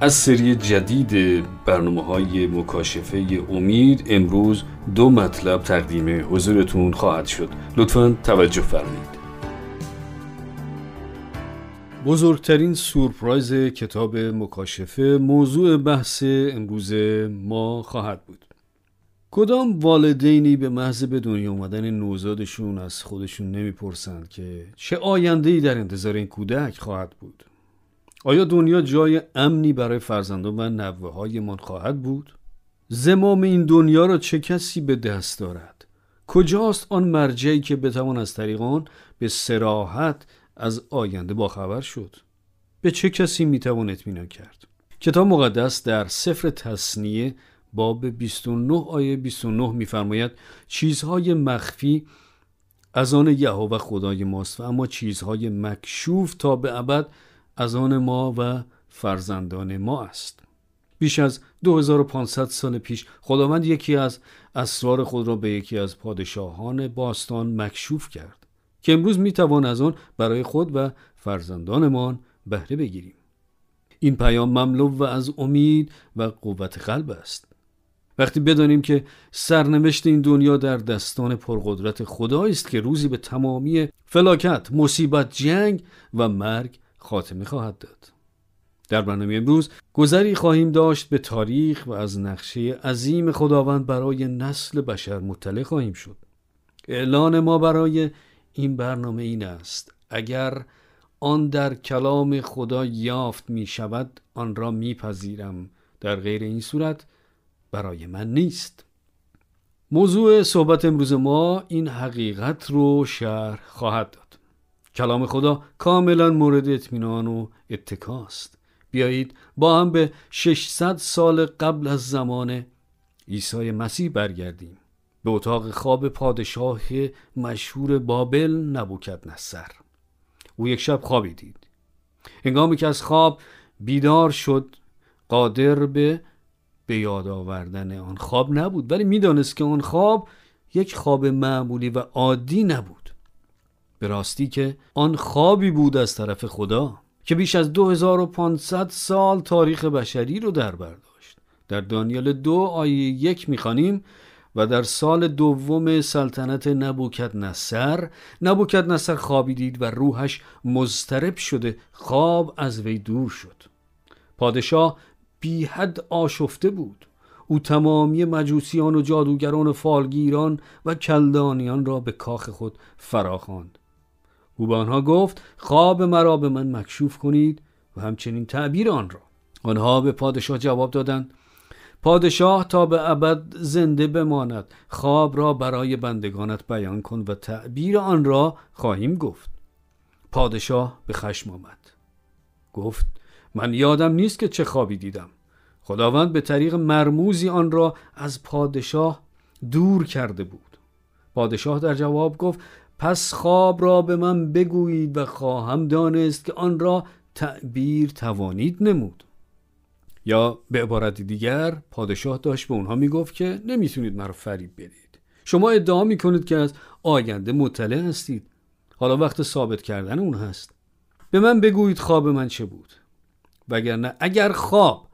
از سری جدید برنامه های مکاشفه امید امروز دو مطلب تقدیم حضورتون خواهد شد. لطفا توجه فرمایید. بزرگترین سورپرایز کتاب مکاشفه موضوع بحث امروز ما خواهد بود. کدام والدینی به محض به دنیا اومدن نوزادشون از خودشون نمی‌پرسند که چه آینده در انتظار این کودک خواهد بود؟ آیا دنیا جای امنی برای فرزندان و نوه هایمان خواهد بود؟ زمام این دنیا را چه کسی به دست دارد؟ کجاست آن مرجعی که بتوان از طریق آن به سراحت از آینده باخبر شد؟ به چه کسی می‌توان اطمینان کرد؟ کتاب مقدس در سفر تصنیه باب 29 آیه 29 میفرماید چیزهای مخفی از آن یهوه خدای ماست و اما چیزهای مکشوف تا به ابد از آن ما و فرزندان ما است. بیش از 2500 سال پیش خداوند یکی از اسرار خود را به یکی از پادشاهان باستان مکشوف کرد که امروز می‌توان از آن برای خود و فرزندانمان بهره بگیریم. این پیام مملو و از امید و قوت قلب است. وقتی بدانیم که سرنوشت این دنیا در دستان پرقدرت خدایی است که روزی به تمامی فلاکت، مصیبت، جنگ و مرگ خاتمه خواهد داد. در برنامه امروز گذری خواهیم داشت به تاریخ و از نقشه عظیم خداوند برای نسل بشر مطلع خواهیم شد. اعلان ما برای این برنامه این است اگر آن در کلام خدا یافت می شود آن را میپذیرم در غیر این صورت برای من نیست موضوع صحبت امروز ما این حقیقت رو شرح خواهد داد کلام خدا کاملا مورد اطمینان و اتکاست. بیایید با هم به 600 سال قبل از زمان عیسی مسیح برگردیم. به اتاق خواب پادشاه مشهور بابل نبوکد نصر او یک شب خوابی دید. هنگامی که از خواب بیدار شد قادر به به یاد آوردن آن خواب نبود ولی می‌دانست که آن خواب یک خواب معمولی و عادی نبود. به راستی که آن خوابی بود از طرف خدا که بیش از 2500 سال تاریخ بشری رو در داشت. در دانیال دو آیه یک می‌خوانیم و در سال دوم سلطنت نبوکت نصر نبوکت نصر خوابی دید و روحش مضطرب شده خواب از وی دور شد. پادشاه بی حد آشفته بود. او تمامی مجوسیان و جادوگران و فالگیران و کلدانیان را به کاخ خود فراخواند. او به آنها گفت خواب مرا به من مکشوف کنید و همچنین تعبیر آن را. آنها به پادشاه جواب دادند پادشاه تا به ابد زنده بماند خواب را برای بندگانت بیان کن و تعبیر آن را خواهیم گفت. پادشاه به خشم آمد. گفت من یادم نیست که چه خوابی دیدم. خداوند به طریق مرموزی آن را از پادشاه دور کرده بود. پادشاه در جواب گفت پس خواب را به من بگویید و خواهم دانست که آن را تعبیر توانید نمود. یا به عبارت دیگر پادشاه داشت به اونها می‌گفت که نمی‌تونید مرا فریب بدید. شما ادعا می‌کنید که از آینده مطلع هستید. حالا وقت ثابت کردن اون هست. به من بگویید خواب من چه بود. وگرنه اگر خواب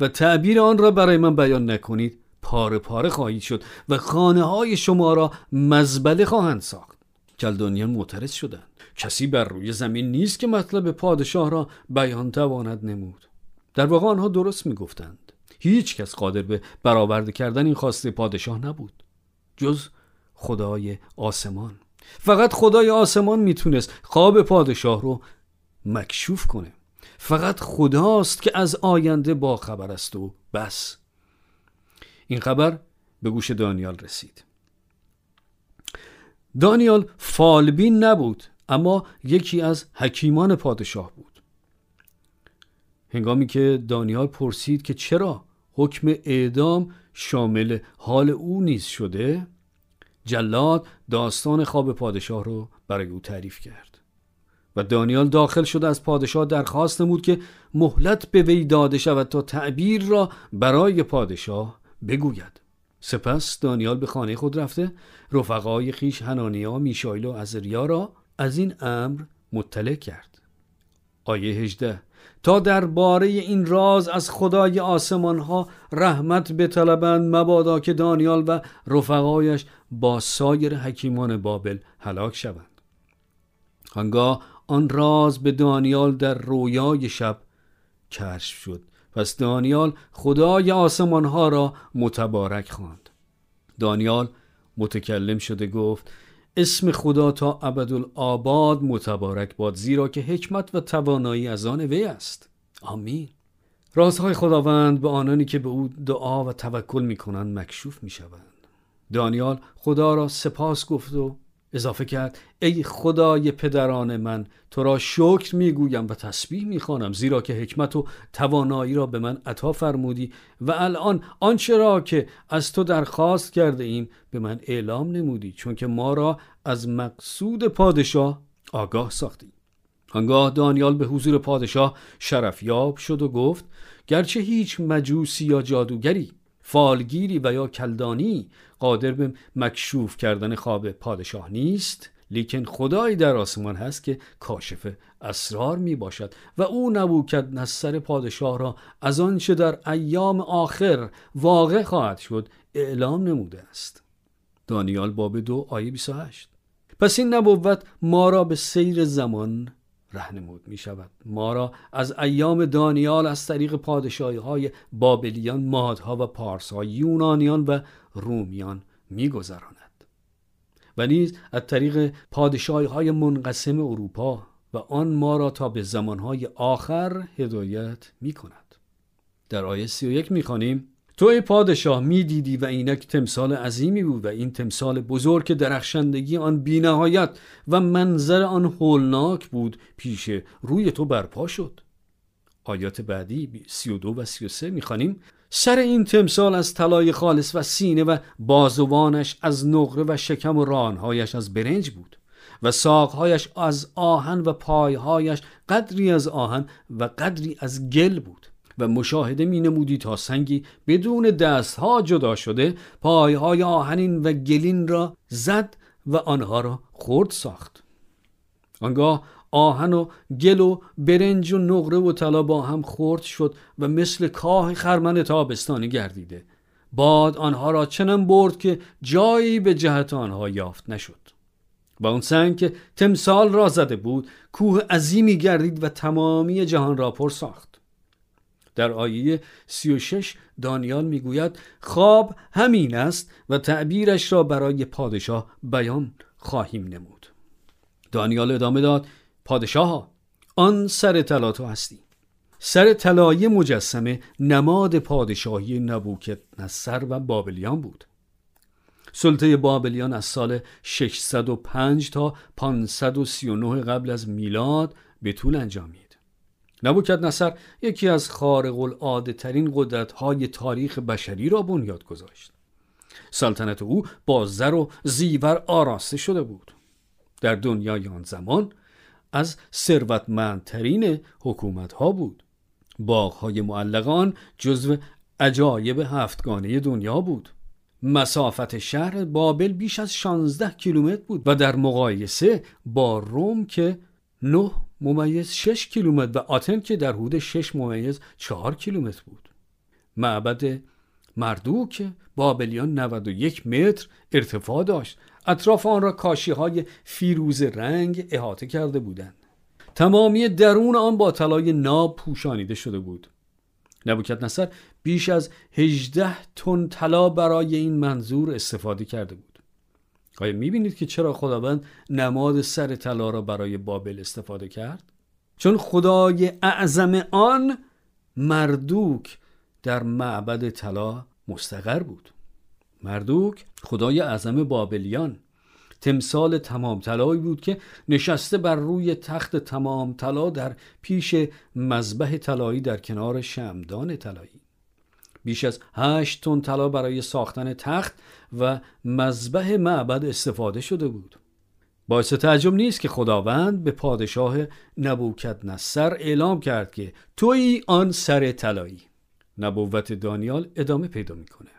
و تعبیر آن را برای من بیان نکنید پاره پاره خواهید شد و خانه های شما را مزبله خواهند ساخت. کلدانیان معترض شدند. کسی بر روی زمین نیست که مطلب پادشاه را بیان تواند نمود. در واقع آنها درست می‌گفتند. هیچ کس قادر به برآورده کردن این خواسته پادشاه نبود. جز خدای آسمان. فقط خدای آسمان می‌تونست خواب پادشاه رو مکشوف کنه. فقط خداست که از آینده با خبر است و بس. این خبر به گوش دانیال رسید. دانیال فالبین نبود اما یکی از حکیمان پادشاه بود. هنگامی که دانیال پرسید که چرا حکم اعدام شامل حال او نیز شده جلاد داستان خواب پادشاه رو برای او تعریف کرد و دانیال داخل شده از پادشاه درخواست نمود که مهلت به وی داده شود تا تعبیر را برای پادشاه بگوید. سپس دانیال به خانه خود رفته. رفقای خیش هنانیا میشایل و ازریا را از این امر مطلع کرد. آیه 18 تا درباره این راز از خدای آسمان ها رحمت بطلبند مبادا که دانیال و رفقایش با سایر حکیمان بابل هلاک شوند. آنگاه آن راز به دانیال در رویای شب کشف شد. پس دانیال خدای آسمان ها را متبارک خواند. دانیال متکلم شده گفت اسم خدا تا ابدالآباد متبارک باد زیرا که حکمت و توانایی از آن وی است. آمین. رازهای خداوند به آنانی که به او دعا و توکل می کنند مکشوف می شوند دانیال خدا را سپاس گفت و اضافه کرد ای خدای پدران من تو را شکر می‌گویم و تسبیح می‌خوانم زیرا که حکمت و توانایی را به من عطا فرمودی و الان آنچه را که از تو درخواست کرده ایم به من اعلام نمودی چون که ما را از مقصود پادشاه آگاه ساختی آنگاه دانیال به حضور پادشاه شرفیاب شد و گفت گرچه هیچ مجوسی یا جادوگری فالگیری و یا کلدانی قادر به مکشوف کردن خواب پادشاه نیست لیکن خدایی در آسمان هست که کاشف اسرار می باشد و او نبوکد نصر پادشاه را از آنچه در ایام آخر واقع خواهد شد اعلام نموده است. دانیال باب دو آیه 28 پس این نبوت ما را به سیر زمان رهنمود می شود. ما را از ایام دانیال از طریق پادشاهی های بابلیان مادها و پارسها یونانیان و رومیان می گذراند. و نیز از طریق پادشاهی های منقسم اروپا و آن ما را تا به زمانهای آخر هدایت می کند. در آیه 31 می خانیم تو ای پادشاه می دیدی و اینک تمثال عظیمی بود و این تمثال بزرگ که درخشندگی آن بینهایت و منظر آن هولناک بود پیش روی تو برپا شد. آیات بعدی 32 و 33 می‌خوانیم. سر این تمثال از طلای خالص و سینه و بازوانش از نقره و شکم و رانهایش از برنج بود و ساقهایش از آهن و پایهایش قدری از آهن و قدری از گل بود. و مشاهده می نمودی تا سنگی بدون دستها جدا شده پایهای آهنین و گلین را زد و آنها را خرد ساخت. آنگاه آهن و گل و برنج و نقره و طلا با هم خرد شد و مثل کاه خرمن تابستانی گردیده. باد آنها را چنان برد که جایی به جهت آنها یافت نشد. و اون سنگ که تمثال را زده بود کوه عظیمی گردید و تمامی جهان را پر ساخت. در آیه 36 دانیال می‌گوید خواب همین است و تعبیرش را برای پادشاه بیان خواهیم نمود. دانیال ادامه داد پادشاه آن سر طلا تو هستی. سر طلای مجسمه نماد پادشاهی نبوکت نصر و بابلیان بود. سلطه بابلیان از سال 605 تا 539 قبل از میلاد به طول انجامید نبوکت نصر یکی از خارق العاده ترین قدرت های تاریخ بشری را بنیاد گذاشت. سلطنت او با زر و زیور آراسته شده بود. در دنیای آن زمان از ثروتمندترین حکومت ها بود. باغ های معلقان جزو عجایب هفتگانه دنیا بود. مسافت شهر بابل بیش از 16 کیلومتر بود و در مقایسه با روم که 9 ممیز 6 کیلومتر و آتن که در حدود 6 ممیز 4 کیلومتر بود. معبد مردوک بابلیان 91 متر ارتفاع داشت. اطراف آن را کاشی های فیروز رنگ احاطه کرده بودند. تمامی درون آن با طلای ناب پوشانیده شده بود. نبوکت نصر بیش از 18 تن طلا برای این منظور استفاده کرده بود. آیا می‌بینید که چرا خداوند نماد سر طلا را برای بابل استفاده کرد؟ چون خدای اعظم آن مردوک در معبد طلا مستقر بود. مردوک خدای اعظم بابلیان. تمثال تمام طلایی بود که نشسته بر روی تخت تمام طلا در پیش مذبح طلایی در کنار شمدان طلایی. بیش از هشت تن طلا برای ساختن تخت و مذبح معبد استفاده شده بود. باعث تعجب نیست که خداوند به پادشاه نبوکت نصر اعلام کرد که توی آن سر طلایی. نبوت دانیال ادامه پیدا می‌کنه.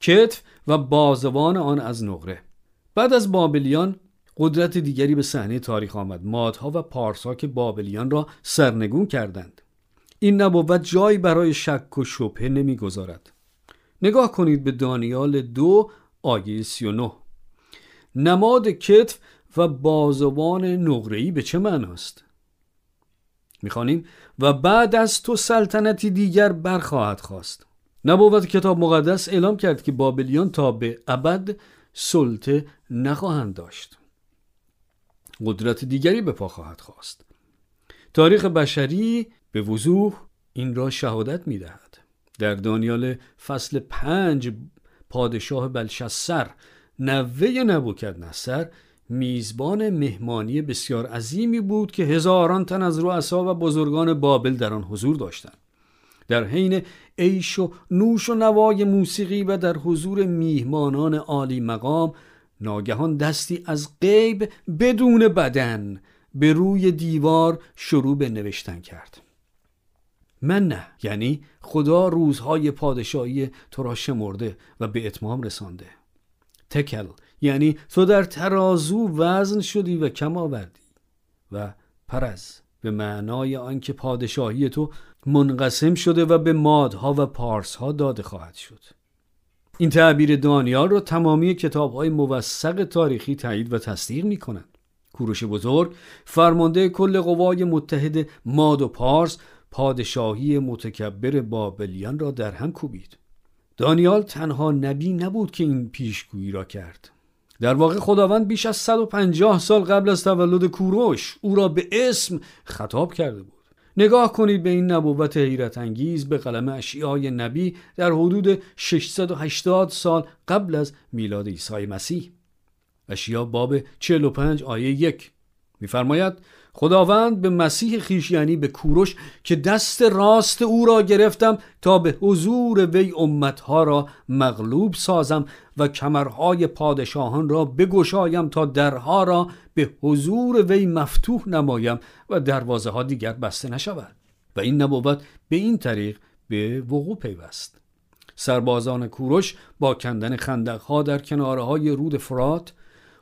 کتف و بازوان آن از نقره. بعد از بابلیان قدرت دیگری به صحنه تاریخ آمد. مادها و پارسا که بابلیان را سرنگون کردند. این نبوت جایی برای شک و شبهه نمی‌گذارد. نگاه کنید به دانیال دو آیه 39 نماد کتف و بازوان نقره‌ای به چه معناست؟ می‌خوانیم. و بعد از تو سلطنتی دیگر برخواهد خواست. نبوت کتاب مقدس اعلام کرد که بابلیان تا به ابد سلطه نخواهند داشت. قدرت دیگری به پا خواهد خواست. تاریخ بشری به وضوح این را شهادت می دهد. در دانیال فصل پنج پادشاه بلشسر نوه نبوکد نصر میزبان مهمانی بسیار عظیمی بود که هزاران تن از رؤسا و بزرگان بابل در آن حضور داشتند. در حین عیش و نوش و نوای موسیقی و در حضور میهمانان عالی مقام ناگهان دستی از غیب بدون بدن به روی دیوار شروع به نوشتن کرد. من نه. یعنی خدا روزهای پادشاهی تو را شمرده و به اتمام رسانده. تکل. یعنی تو در ترازو وزن شدی و کم آوردی. و پرز. به معنای آنکه پادشاهی تو منقسم شده و به مادها و پارسها داده خواهد شد. این تعبیر دانیال را تمامی کتاب های موثق تاریخی تایید و تصدیق می کنند. کوروش بزرگ فرمانده کل قوای متحد ماد و پارس پادشاهی متکبر بابلیان را در هم کوبید. دانیال تنها نبی نبود که این پیشگویی را کرد. در واقع خداوند بیش از 150 سال قبل از تولد کوروش او را به اسم خطاب کرده بود. نگاه کنید به این نبوت حیرت انگیز به قلم اشیای نبی در حدود 680 سال قبل از میلاد عیسی مسیح اشیا باب 45 آیه 1 میفرماید خداوند به مسیح خیش یعنی به کوروش که دست راست او را گرفتم تا به حضور وی امتها را مغلوب سازم و کمرهای پادشاهان را بگشایم تا درها را به حضور وی مفتوح نمایم و دروازه ها دیگر بسته نشود. و این نبوت به این طریق به وقوع پیوست. سربازان کوروش با کندن خندقها در کناره های رود فرات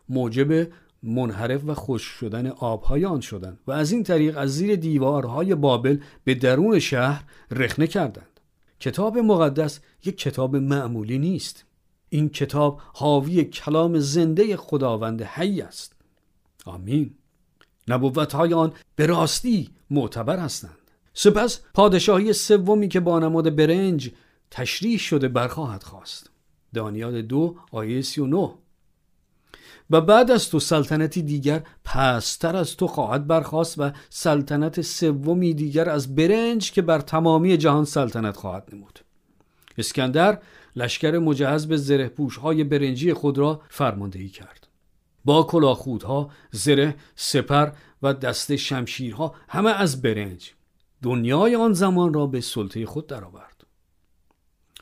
موجب منحرف و خوش شدن آبهای آن شدند و از این طریق از زیر دیوارهای بابل به درون شهر رخنه کردند. کتاب مقدس یک کتاب معمولی نیست. این کتاب حاوی کلام زنده خداوند حی است. آمین. نبوت های آن به راستی معتبر هستند. سپس پادشاهی سومی که با نماد برنج تشریح شده برخواهد خواست. دانیال دو آیه 39 و بعد از تو سلطنتی دیگر پستر از تو خواهد برخواست و سلطنت سومی دیگر از برنج که بر تمامی جهان سلطنت خواهد نمود. اسکندر لشکر مجهز به زره های برنجی خود را فرماندهی کرد. با کلاخودها زره سپر و دست شمشیرها همه از برنج دنیای آن زمان را به سلطه خود درآورد.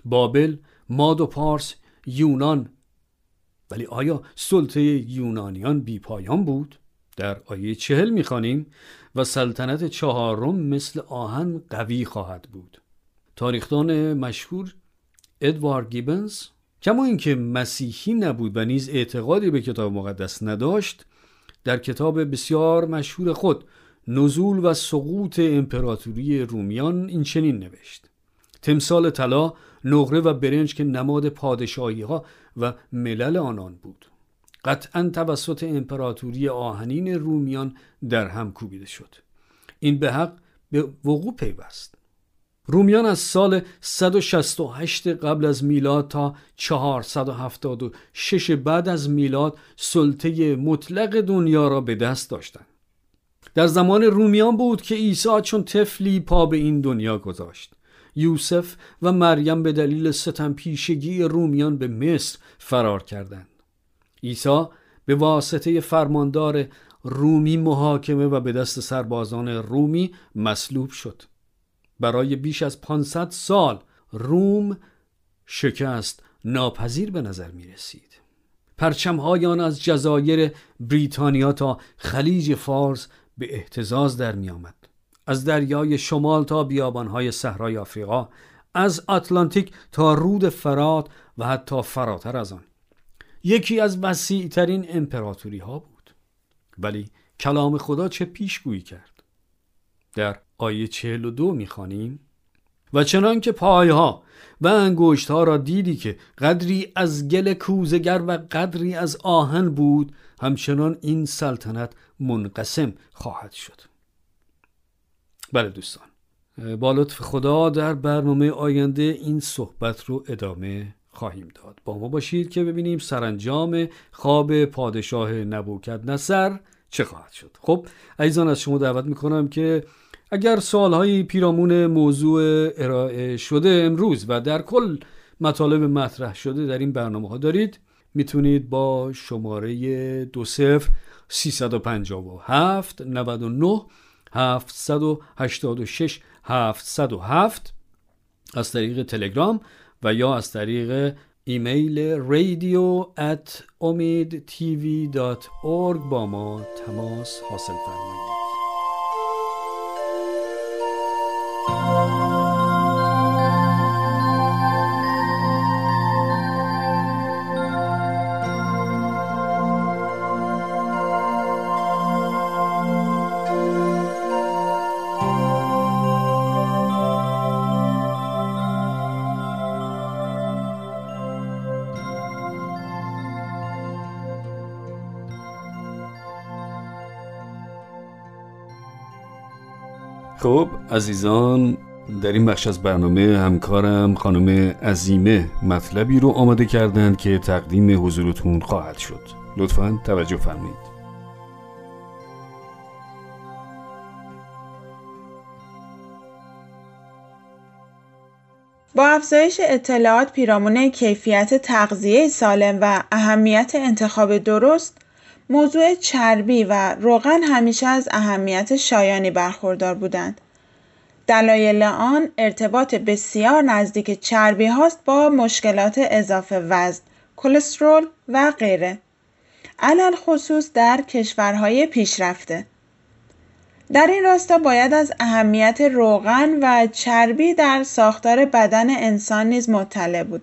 بابل ماد و پارس یونان ولی آیا سلطه یونانیان بی پایان بود؟ در آیه چهل می‌خوانیم و سلطنت چهارم مثل آهن قوی خواهد بود تاریخدان مشهور ادوارد گیبنز کما اینکه مسیحی نبود و نیز اعتقادی به کتاب مقدس نداشت در کتاب بسیار مشهور خود نزول و سقوط امپراتوری رومیان این چنین نوشت تمثال طلا نقره و برنج که نماد پادشاهی ها و ملل آنان بود قطعا توسط امپراتوری آهنین رومیان در هم کوبیده شد این به حق به وقوع پیوست رومیان از سال 168 قبل از میلاد تا 476 بعد از میلاد سلطه مطلق دنیا را به دست داشتند. در زمان رومیان بود که عیسی چون طفلی پا به این دنیا گذاشت. یوسف و مریم به دلیل ستم پیشگی رومیان به مصر فرار کردند. عیسی به واسطه فرماندار رومی محاکمه و به دست سربازان رومی مصلوب شد برای بیش از 500 سال روم شکست ناپذیر به نظر می رسید پرچمهای آن از جزایر بریتانیا تا خلیج فارس به احتزاز در می آمد. از دریای شمال تا بیابانهای صحرای آفریقا از آتلانتیک تا رود فرات و حتی فراتر از آن. یکی از وسیع ترین امپراتوری ها بود. ولی کلام خدا چه پیشگویی کرد؟ در آیه 42 می‌خوانیم. و چنان که پایها و انگشت ها را دیدی که قدری از گل کوزگر و قدری از آهن بود همچنان این سلطنت منقسم خواهد شد. بله دوستان. با لطف خدا در برنامه آینده این صحبت رو ادامه خواهیم داد. با ما باشید که ببینیم سرانجام خواب پادشاه نبوکد نصر چه خواهد شد. خب عزیزان از شما دعوت می‌کنم که اگر سوالهایی پیرامون موضوع ارائه شده امروز و در کل مطالب مطرح شده در این برنامه ها دارید می‌تونید با شماره دو صفر 357 99 786 707 از طریق تلگرام و یا از طریق ایمیل radio at با ما تماس حاصل فرمایید. عزیزان در این بخش از برنامه همکارم خانم عزیمه مطلبی رو آماده کردند که تقدیم حضورتون خواهد شد لطفا توجه فرمایید با افزایش اطلاعات پیرامون کیفیت تغذیه سالم و اهمیت انتخاب درست موضوع چربی و روغن همیشه از اهمیت شایانی برخوردار بودند. دلایل آن ارتباط بسیار نزدیک چربی هاست با مشکلات اضافه وزن، کلسترول و غیره. علل خصوص در کشورهای پیشرفته. در این راستا باید از اهمیت روغن و چربی در ساختار بدن انسان نیز مطلع بود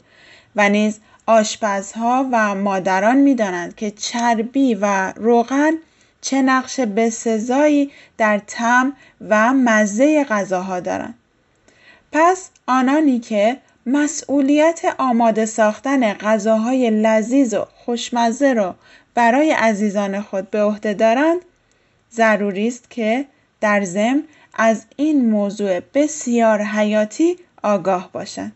و نیز آشپزها و مادران می‌دانند که چربی و روغن چه نقش بسزایی در تم و مزه غذاها دارند. پس آنانی که مسئولیت آماده ساختن غذاهای لذیذ و خوشمزه را برای عزیزان خود به عهده دارند ضروری است که در ضمن از این موضوع بسیار حیاتی آگاه باشند.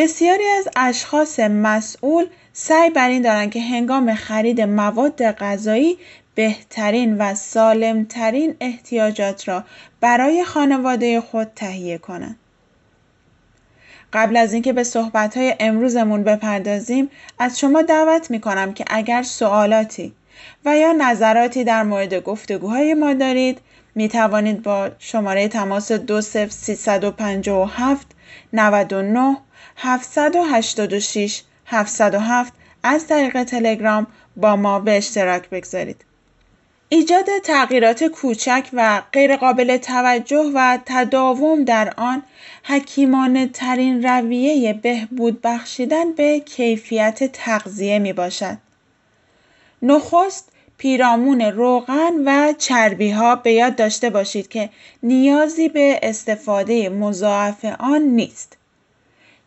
بسیاری از اشخاص مسئول سعی بر این دارند که هنگام خرید مواد غذایی بهترین و سالمترین احتیاجات را برای خانواده خود تهیه کنند. قبل از اینکه به صحبتهای امروزمون بپردازیم از شما دعوت می کنم که اگر سوالاتی و یا نظراتی در مورد گفتگوهای ما دارید می توانید با شماره تماس 20357 99 786 707 از طریق تلگرام با ما به اشتراک بگذارید. ایجاد تغییرات کوچک و غیرقابل توجه و تداوم در آن حکیمانه ترین رویه بهبود بخشیدن به کیفیت تغذیه می باشد. نخست پیرامون روغن و چربی ها به یاد داشته باشید که نیازی به استفاده مضاعف آن نیست.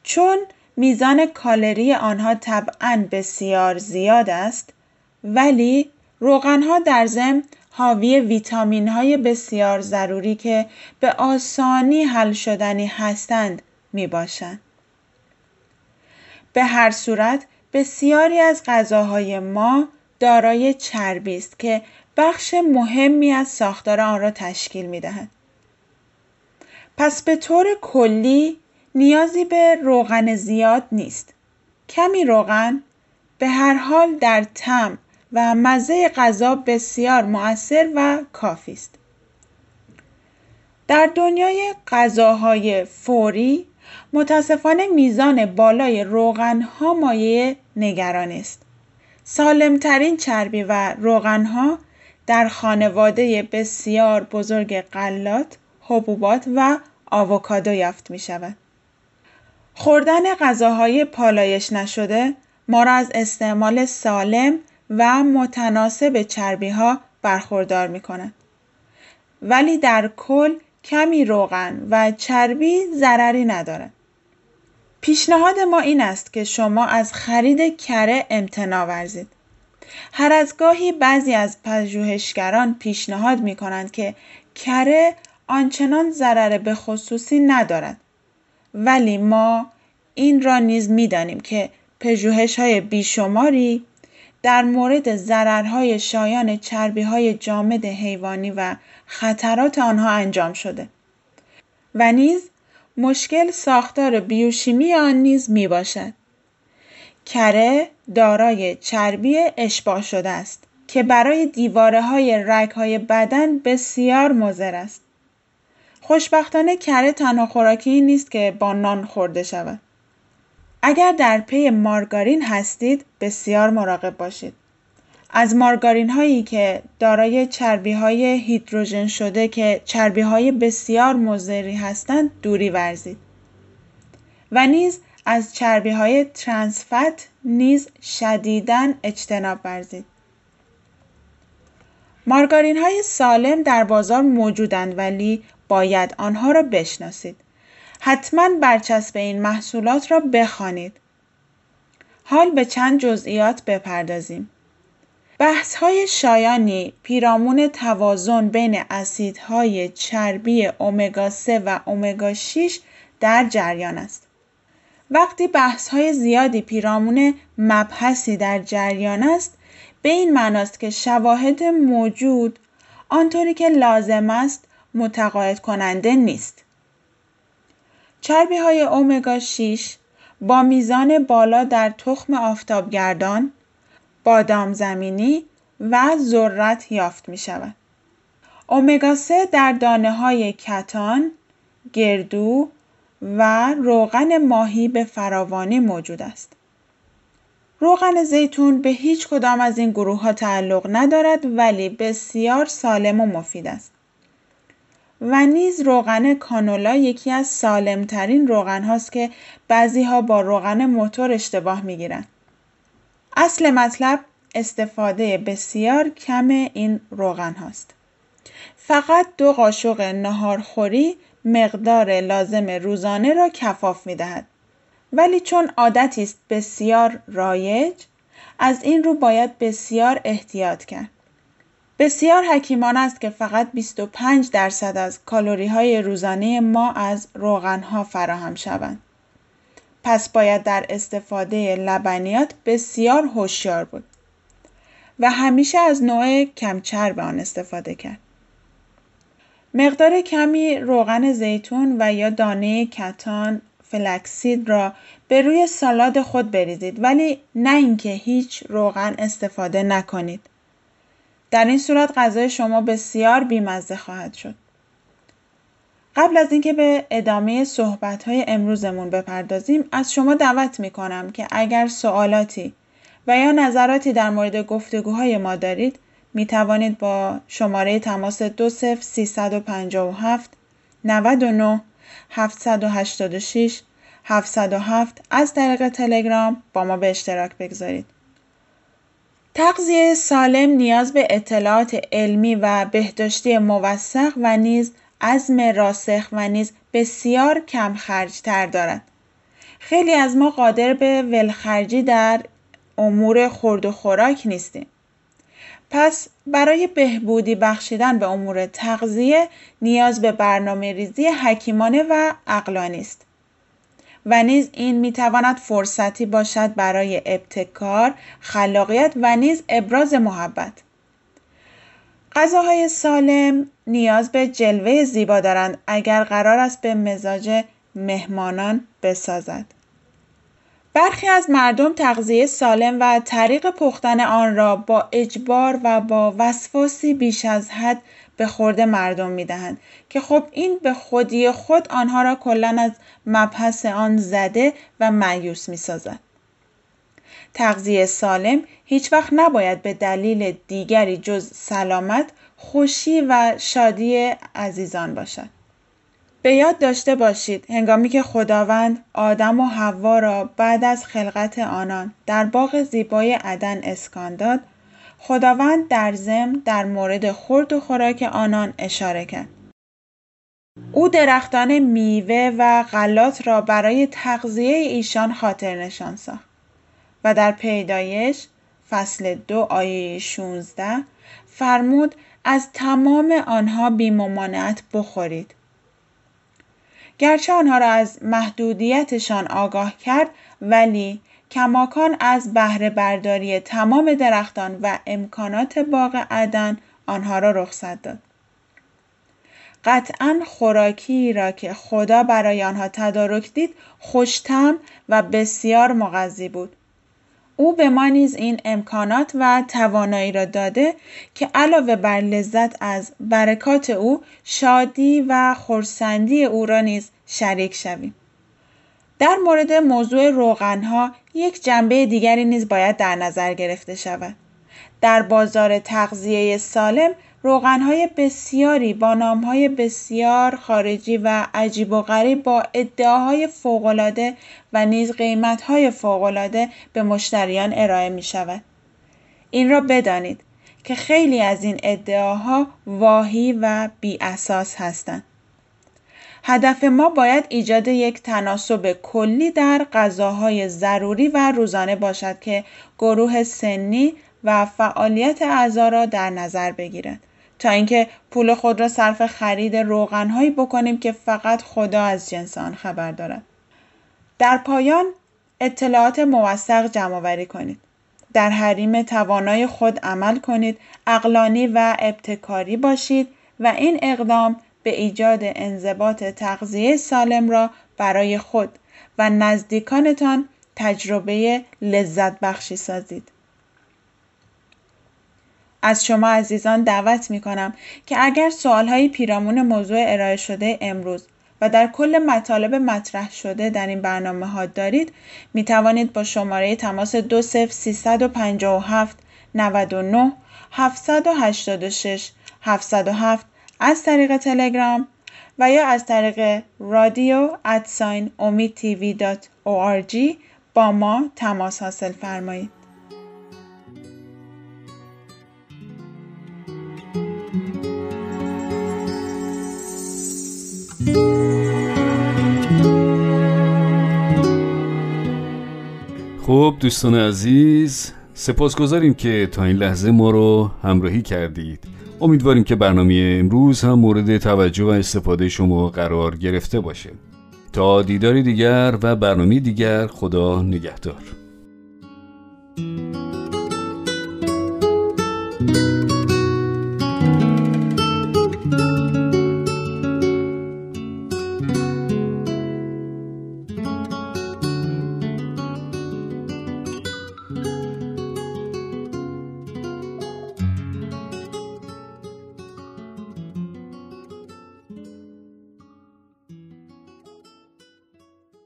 چون میزان کالری آنها طبعا بسیار زیاد است ولی روغنها در ضمن حاوی ویتامین های بسیار ضروری که به آسانی حل شدنی هستند می باشند. به هر صورت بسیاری از غذاهای ما دارای چربی است که بخش مهمی از ساختار آن را تشکیل می دهد. پس به طور کلی نیازی به روغن زیاد نیست. کمی روغن به هر حال در تم و مزه غذا بسیار مؤثر و کافی است. در دنیای غذاهای فوری متاسفانه میزان بالای روغنها مایه نگرانی است. سالمترین چربی و روغنها در خانواده بسیار بزرگ غلات، حبوبات و آووکادو یافت می شود. خوردن غذاهای پالایش نشده ما را از استعمال سالم و متناسب چربی ها برخوردار می کند. ولی در کل کمی روغن و چربی ضرری ندارد. پیشنهاد ما این است که شما از خرید کره امتناع ورزید. هر از گاهی بعضی از پژوهشگران پیشنهاد می کنند که کره آنچنان ضرر به خصوصی ندارد. ولی ما این را نیز می دانیم که پژوهش های بیشماری در مورد ضررهای شایان چربی های جامد حیوانی و خطرات آنها انجام شده و نیز مشکل ساختار بیوشیمی آن نیز می باشد. کره دارای چربی اشباع شده است که برای دیواره های رگ های بدن بسیار مضر است. خوشبختانه کره تنها خوراکی نیست که با نان خورده شود. اگر در پی مارگارین هستید بسیار مراقب باشید. از مارگارین هایی که دارای چربی های هیدروژن شده که چربی های بسیار مضری هستند دوری ورزید. و نیز از چربی های ترانسفت نیز شدیداً اجتناب ورزید. مارگارین های سالم در بازار موجودند ولی باید آنها را بشناسید. حتما برچسب این محصولات را بخوانید. حال به چند جزئیات بپردازیم. بحث های شایانی پیرامون توازن بین اسیدهای چربی امگا 3 و امگا 6 در جریان است. وقتی بحث های زیادی پیرامون مبحثی در جریان است به این معناست که شواهد موجود آنطوری که لازم است متقاعد کننده نیست. چربی های اومگا 6 با میزان بالا در تخم آفتابگردان، بادام زمینی و ذرت یافت می شود. اومگا 3 در دانه های کتان، گردو و روغن ماهی به فراوانی موجود است. روغن زیتون به هیچ کدام از این گروه ها تعلق ندارد ولی بسیار سالم و مفید است. و نیز روغن کانولا یکی از سالمترین روغن هاست که بعضی ها با روغن موتور اشتباه می گیرند. اصل مطلب استفاده بسیار کم این روغن هاست. فقط دو قاشق نهارخوری مقدار لازم روزانه را کفاف می دهد. ولی چون عادتی است بسیار رایج از این رو باید بسیار احتیاط کرد. بسیار حکیمان است که فقط 25 درصد از کالوری های روزانه ما از روغن ها فراهم شوند. پس باید در استفاده لبنیات بسیار هوشیار بود و همیشه از نوع کمچرب آن استفاده کرد. مقدار کمی روغن زیتون و یا دانه کتان فلکسید را به روی سالاد خود بریزید ولی نه اینکه هیچ روغن استفاده نکنید. در این صورت غذای شما بسیار بیمزه خواهد شد. قبل از اینکه به ادامه صحبت های امروزمون بپردازیم از شما دعوت می کنم که اگر سوالاتی و یا نظراتی در مورد گفتگوهای ما دارید می توانید با شماره تماس 20357 99 786 707 از طریق تلگرام با ما به اشتراک بگذارید. تغذیه سالم نیاز به اطلاعات علمی و بهداشتی موثق و نیز عزم راسخ و نیز بسیار کم تر دارد. خیلی از ما قادر به ولخرجی در امور خورد و خوراک نیستیم. پس برای بهبودی بخشیدن به امور تغذیه نیاز به برنامه ریزی حکیمانه و اقلانی است. و نیز این می‌تواند فرصتی باشد برای ابتکار، خلاقیت و نیز ابراز محبت. غذاهای سالم نیاز به جلوه زیبا دارند اگر قرار است به مزاج مهمانان بسازد. برخی از مردم تغذیه سالم و طریق پختن آن را با اجبار و با وسواسی بیش از حد به خورد مردم می دهند که خب این به خودی خود آنها را کلا از مبحث آن زده و معیوس می سازد. تغذیه سالم هیچ وقت نباید به دلیل دیگری جز سلامت، خوشی و شادی عزیزان باشد. به یاد داشته باشید هنگامی که خداوند آدم و حوا را بعد از خلقت آنان در باغ زیبای عدن اسکان داد خداوند در ضمن در مورد خورد و خوراک آنان اشاره کرد. او درختان میوه و غلات را برای تغذیه ایشان خاطر نشان ساخت و در پیدایش فصل دو آیه 16 فرمود از تمام آنها بیممانعت بخورید. گرچه آنها را از محدودیتشان آگاه کرد ولی کماکان از بهره برداری تمام درختان و امکانات باغ عدن آنها را رخصت داد. قطعا خوراکی را که خدا برای آنها تدارک دید خوشتم و بسیار مغذی بود. او به ما نیز این امکانات و توانایی را داده که علاوه بر لذت از برکات او شادی و خورسندی او را نیز شریک شویم. در مورد موضوع روغنها یک جنبه دیگری نیز باید در نظر گرفته شود. در بازار تغذیه سالم روغنهای بسیاری با نامهای بسیار خارجی و عجیب و غریب با ادعاهای فوقالعاده و نیز قیمتهای فوقالعاده به مشتریان ارائه می شود. این را بدانید که خیلی از این ادعاها واهی و بی اساس هستند. هدف ما باید ایجاد یک تناسب کلی در غذاهای ضروری و روزانه باشد که گروه سنی و فعالیت اعضا را در نظر بگیرد. تا اینکه پول خود را صرف خرید روغنهایی بکنیم که فقط خدا از جنس آن خبر دارد. در پایان اطلاعات موثق جمع آوری کنید. در حریم توانای خود عمل کنید اقلانی و ابتکاری باشید و این اقدام به ایجاد انضباط تغذیه سالم را برای خود و نزدیکانتان تجربه لذت بخشی سازید. از شما عزیزان دعوت می کنم که اگر سوال های پیرامون موضوع ارائه شده امروز و در کل مطالب مطرح شده در این برنامه ها دارید می توانید با شماره تماس 20357 99 786 707 از طریق تلگرام و یا از طریق رادیو ادساین امید تیوی دات با ما تماس حاصل فرمایید. خب دوستان عزیز سپاسگزاریم که تا این لحظه ما رو همراهی کردید امیدواریم که برنامه امروز هم مورد توجه و استفاده شما قرار گرفته باشه. تا دیداری دیگر و برنامه دیگر خدا نگهدار.